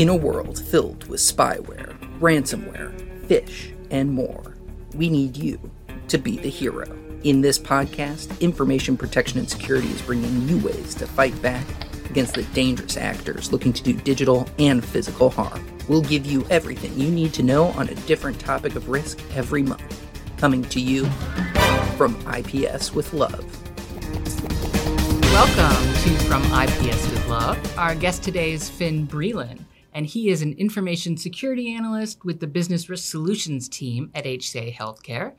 In a world filled with spyware, ransomware, phish, and more, we need you to be the hero. In this podcast, Information Protection and Security is bringing you ways to fight back against the dangerous actors looking to do digital and physical harm. We'll give you everything you need to know on a different topic of risk every month. Coming to you from IPS with Love. Welcome to From IPS with Love. Our guest today is Finn Breland, and he is an information security analyst with the Business Risk Solutions team at HCA Healthcare.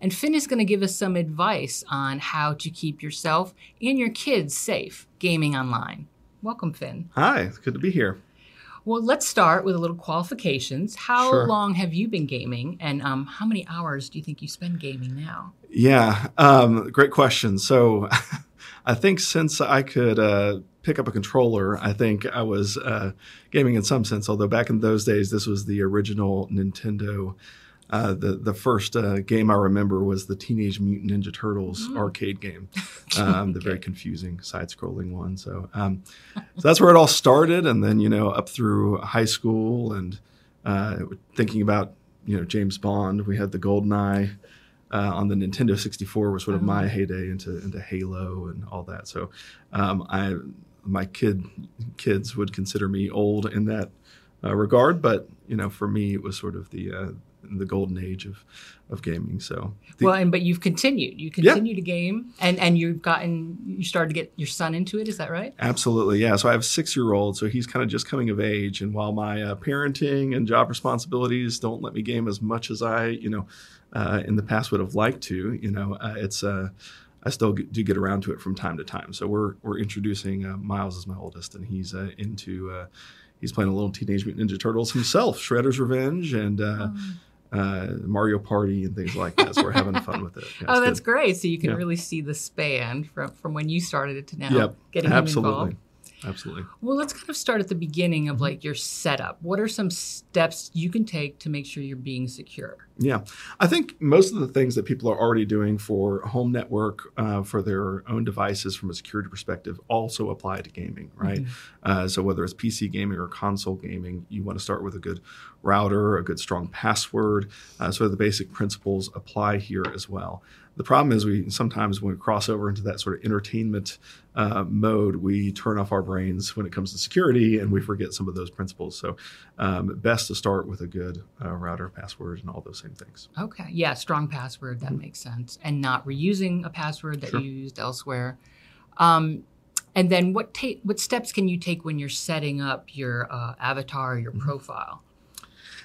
And Finn is going to give us some advice on how to keep yourself and your kids safe gaming online. Welcome, Finn. Hi, it's good to be here. Well, let's start with a little qualifications. How Sure. long have you been gaming, and um, how many hours do you think you spend gaming now? Yeah, um, great question. So, I think since I could uh, pick up a controller, I think I was uh, gaming in some sense. Although back in those days, this was the original Nintendo. Uh, the the first uh, game I remember was the Teenage Mutant Ninja Turtles arcade game, um, the very confusing side-scrolling one. So, um, so that's where it all started, and then you know up through high school and uh, thinking about you know James Bond. We had the GoldenEye uh, on the Nintendo 64 was sort of my heyday into into Halo and all that. So um, I my kid kids would consider me old in that uh, regard, but you know for me it was sort of the uh, the golden age of of gaming. So the- well, and but you've continued. You continue to game, and and you've gotten you started to get your son into it. Is that right? Absolutely, yeah. So I have a six-year-old, so he's kind of just coming of age, and while my uh, parenting and job responsibilities don't let me game as much as I, you know, uh, in the past would have liked to, you know, uh, it's uh, I still do get around to it from time to time. So we're we're introducing uh, Miles as my oldest, and he's uh, into uh, he's playing a little Teenage Mutant Ninja Turtles himself, Shredder's Revenge, and. Uh, uh, Mario Party and things like that. So we're having fun with it. Yeah, oh, that's good. great. So you can Yeah. really see the span from from when you started it to now. Yep, getting him absolutely, involved. Absolutely. Well, let's kind of start at the beginning Mm-hmm. of like your setup. What are some steps you can take to make sure you're being secure? Yeah, I think most of the things that people are already doing for home network uh, for their own devices from a security perspective also apply to gaming, right? Uh, so whether it's PC gaming or console gaming, you want to start with a good router, a good strong password. Uh, so the basic principles apply here as well. The problem is we sometimes when we cross over into that sort of entertainment uh, mode, we turn off our brains when it comes to security and we forget some of those principles. So um, best to start with a good uh, router, password, and all those same things. Okay. Yeah, strong password. That makes sense. And not reusing a password that. Sure. you used elsewhere. Um, and then what ta- what steps can you take when you're setting up your uh, avatar your Mm-hmm. profile?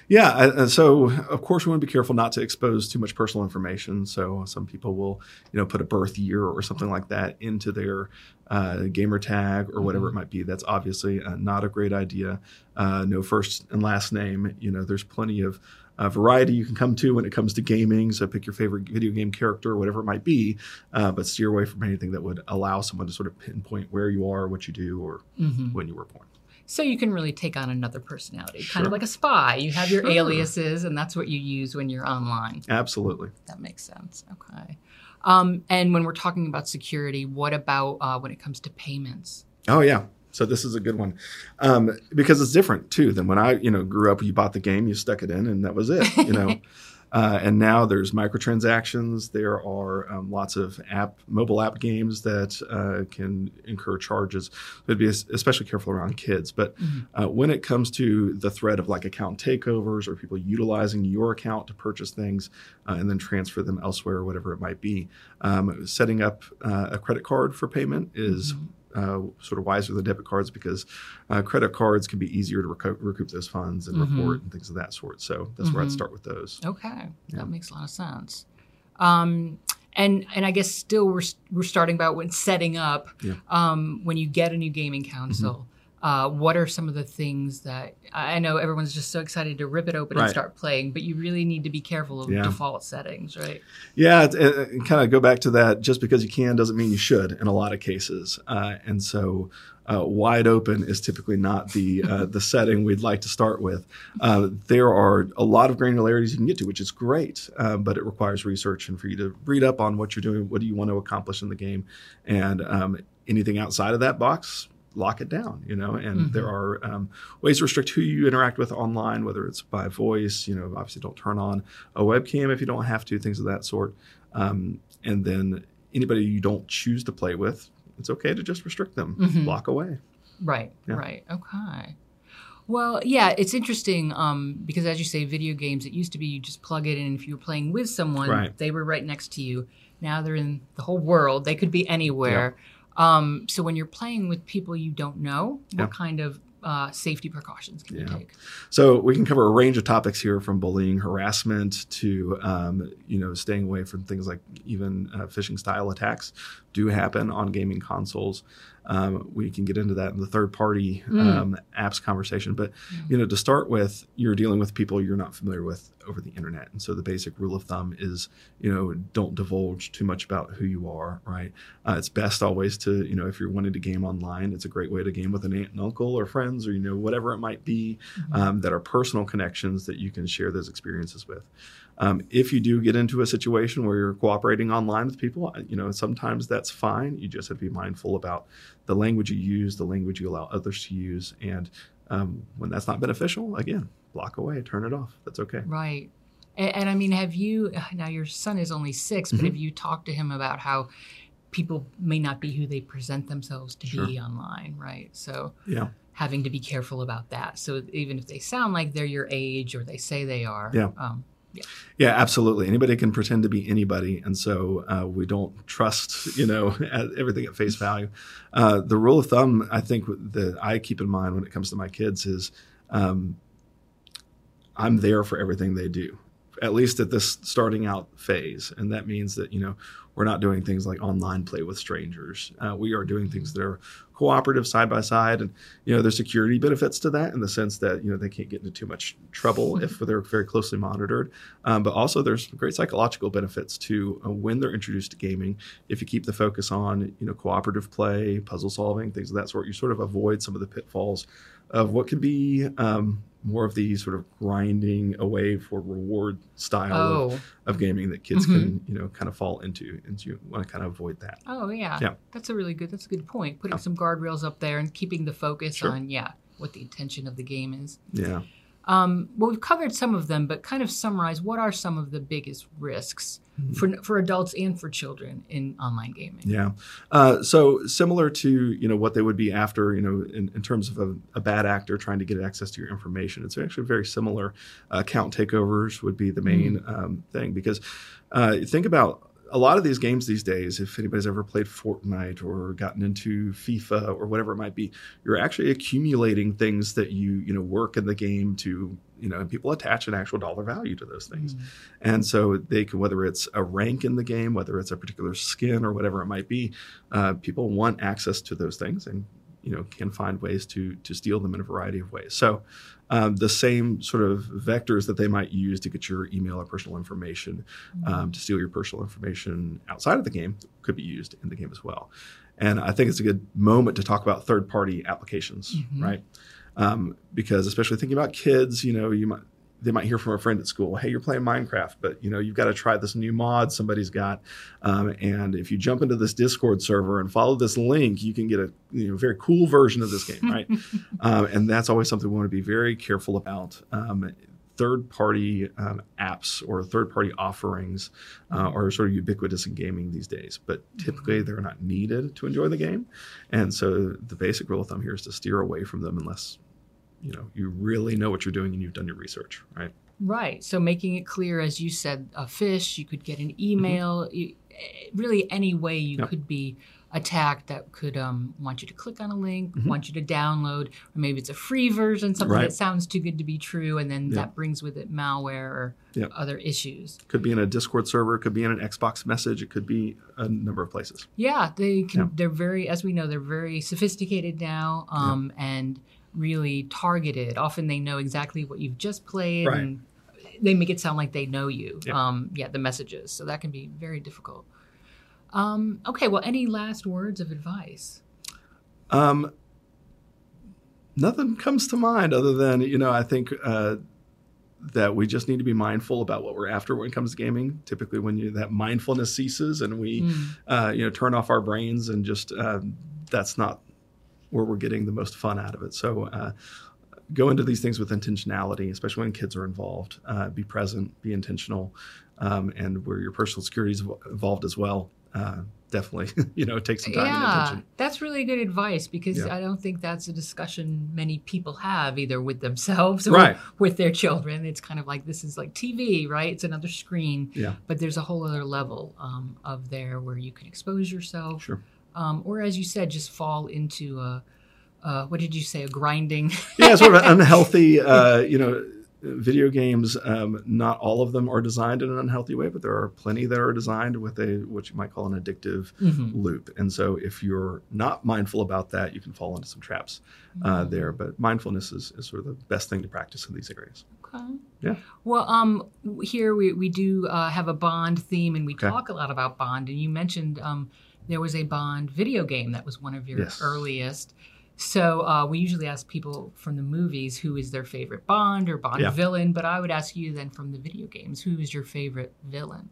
Yeah, and so of course we want to be careful not to expose too much personal information. So some people will, you know, put a birth year or something like that into their uh, gamer tag or whatever it might be. That's obviously uh, not a great idea. Uh, no first and last name. You know, there's plenty of uh, variety you can come to when it comes to gaming. So pick your favorite video game character or whatever it might be, uh, but steer away from anything that would allow someone to sort of pinpoint where you are, what you do, or when you were born. So you can really take on another personality, kind of like a spy. You have your aliases, and that's what you use when you're online. Absolutely. That makes sense. Okay. Um, and when we're talking about security, what about uh, when it comes to payments? Oh yeah. So this is a good one um, because it's different too than when I you know grew up. You bought the game, you stuck it in, and that was it. You know. Uh, and now there's microtransactions. There are um, lots of app, mobile app games that uh, can incur charges. But be especially careful around kids. But uh, when it comes to the threat of like account takeovers or people utilizing your account to purchase things uh, and then transfer them elsewhere, or whatever it might be, um, setting up uh, a credit card for payment is uh, sort of wiser than debit cards because uh, credit cards can be easier to recoup, recoup those funds and report and things of that sort. So that's where I'd start with those. Okay, that makes a lot of sense. Um, and and I guess still we're we're starting about when setting up. Yeah. Mm-hmm. Um, when you get a new gaming console, uh, what are some of the things that I know everyone's just so excited to rip it open and start playing, but you really need to be careful of Yeah. default settings, right? Yeah, it, it, kind of go back to that. Just because you can doesn't mean you should in a lot of cases. Uh, and so, uh, wide open is typically not the uh, the setting we'd like to start with. Uh, there are a lot of granularities you can get to, which is great, uh, but it requires research and for you to read up on what you're doing. What do you want to accomplish in the game? And um, anything outside of that box lock it down, you know. And mm-hmm. there are um, ways to restrict who you interact with online, whether it's by voice, you know, obviously don't turn on a webcam if you don't have to, things of that sort. Um, and then anybody you don't choose to play with, it's okay to just restrict them, mm-hmm. block away. Right, yeah. right. Okay. Well, yeah, it's interesting um, because, as you say, video games, it used to be you just plug it in. and If you were playing with someone, right. they were right next to you. Now they're in the whole world. They could be anywhere. Um, so when you're playing with people you don't know, what kind of uh, safety precautions can yeah. you take? So we can cover a range of topics here, from bullying, harassment, to um, you know staying away from things like even uh, phishing style attacks do happen on gaming consoles. Um, we can get into that in the third party mm. um, apps conversation. But mm. you know, to start with, you're dealing with people you're not familiar with over the internet, and so the basic rule of thumb is, you know, don't divulge too much about who you are. Right? Uh, it's best always to, you know, if you're wanting to game online, it's a great way to game with an aunt and uncle or friends or you know whatever it might be mm-hmm. um, that are personal connections that you can share those experiences with. Um, if you do get into a situation where you're cooperating online with people, you know, sometimes that's fine. You just have to be mindful about the language you use, the language you allow others to use. And um, when that's not beneficial, again, block away, turn it off. That's okay. Right. And, and I mean, have you, now your son is only 6 but mm-hmm. have you talked to him about how people may not be who they present themselves to sure. be online, right? So, yeah having to be careful about that. So even if they sound like they're your age or they say they are, yeah. Um, yeah. yeah, absolutely. Anybody can pretend to be anybody, and so uh, we don't trust, you know, everything at face value. Uh, the rule of thumb, I think, that I keep in mind when it comes to my kids is, um, I'm there for everything they do, at least at this starting out phase, and that means that you know we're not doing things like online play with strangers. Uh, we are doing things that are cooperative side by side. And you know there's security benefits to that in the sense that you know they can't get into too much trouble if they're very closely monitored. Um, but also there's great psychological benefits to uh, when they're introduced to gaming. If you keep the focus on you know cooperative play puzzle solving things of that sort you sort of avoid some of the pitfalls of what can be um, more of the sort of grinding away for reward style oh. of, of, gaming that kids mm-hmm. can you know kind of fall into and so you want to kind of avoid that oh yeah yeah that's a really good that's a good point putting yeah. some guardrails up there and keeping the focus sure. on yeah what the intention of the game is yeah um, well, we've covered some of them, but kind of summarize what are some of the biggest risks mm-hmm. for, for adults and for children in online gaming? Yeah. Uh, so similar to you know what they would be after you know in, in terms of a, a, bad actor trying to get access to your information. It's actually very similar. Uh, account takeovers would be the main mm-hmm. um, thing because uh, think about a lot of these games these days, if anybody's ever played Fortnite or gotten into FIFA or whatever it might be, you're actually accumulating things that you you know work in the game to you know, and people attach an actual dollar value to those things, mm-hmm. and so they can whether it's a rank in the game, whether it's a particular skin or whatever it might be, uh, people want access to those things and you know can find ways to to steal them in a variety of ways. So um, the same sort of vectors that they might use to get your email or personal information mm-hmm. um, to steal your personal information outside of the game could be used in the game as well. And I think it's a good moment to talk about third party applications, mm-hmm. right? Um, because especially thinking about kids, you know, you might they might hear from a friend at school, hey, you're playing Minecraft, but you know you've got to try this new mod somebody's got, um, and if you jump into this Discord server and follow this link, you can get a you know, very cool version of this game, right? um, and that's always something we want to be very careful about. Um, third party um, apps or third party offerings uh, are sort of ubiquitous in gaming these days, but typically they're not needed to enjoy the game. And so the basic rule of thumb here is to steer away from them unless you know you really know what you're doing and you've done your research, right? Right. So making it clear, as you said, a phish, you could get an email, mm-hmm. you, eh, really any way you could be attacked that could um, want you to click on a link, mm-hmm. want you to download, or maybe it's a free version, something right. that sounds too good to be true, and then that brings with it malware or other issues. Could be in a Discord server, could be in an Xbox message, it could be a number of places. Yeah, they can. They're very, as we know, they're very sophisticated now, um, and really targeted. Often they know exactly what you've just played right. and they make it sound like they know you. Yeah. Um, yeah, the messages. So that can be very difficult. Um, okay, well, any last words of advice? Um, nothing comes to mind other than, you know, I think uh, that we just need to be mindful about what we're after when it comes to gaming. Typically, when you, that mindfulness ceases and we, mm. uh, you know, turn off our brains and just uh, that's not where we're getting the most fun out of it. So uh, go into these things with intentionality, especially when kids are involved. Uh, be present, be intentional, um, and where your personal security is involved as well. Uh, definitely, you know, take some time yeah, and attention. That's really good advice because Yeah. I don't think that's a discussion many people have either with themselves or Right. with their children. It's kind of like this is like TV, right? It's another screen. Yeah. But there's a whole other level um, of there where you can expose yourself. Sure. Um, or as you said, just fall into a, uh, what did you say, a grinding? yeah, sort of an unhealthy, uh, you know, video games. Um, not all of them are designed in an unhealthy way, but there are plenty that are designed with a what you might call an addictive Mhm. loop. And so, if you're not mindful about that, you can fall into some traps Mm-hmm. uh, there. But mindfulness is, is sort of the best thing to practice in these areas. Okay. Yeah. Well, um, here we, we do uh, have a Bond theme, and we Okay. talk a lot about Bond. And you mentioned um, there was a Bond video game that was one of your Yes. earliest. So uh, we usually ask people from the movies who is their favorite Bond or Bond Yeah. villain, but I would ask you then from the video games, who is your favorite villain?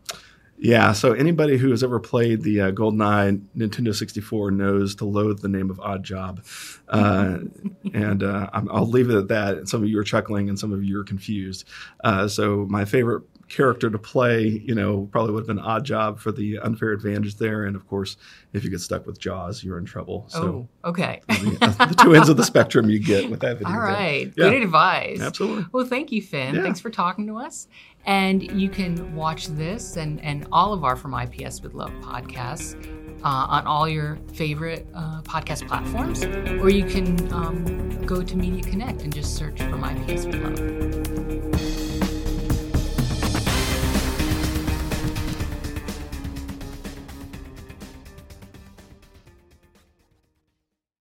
Yeah, so anybody who has ever played the uh, GoldenEye Nintendo 64 knows to loathe the name of Oddjob. Uh, and uh, I'm, I'll leave it at that. And some of you are chuckling and some of you are confused. Uh, so my favorite character to play, you know, probably would have been Oddjob for the unfair advantage there. And of course, if you get stuck with Jaws, you're in trouble. So oh, okay. the, the two ends of the spectrum you get with that video. All right. Yeah. Good advice. Absolutely. Well, thank you, Finn. Yeah. Thanks for talking to us. And you can watch this and, and all of our From IPS with Love podcasts uh, on all your favorite uh, podcast platforms, or you can um, go to Media Connect and just search From IPS with Love.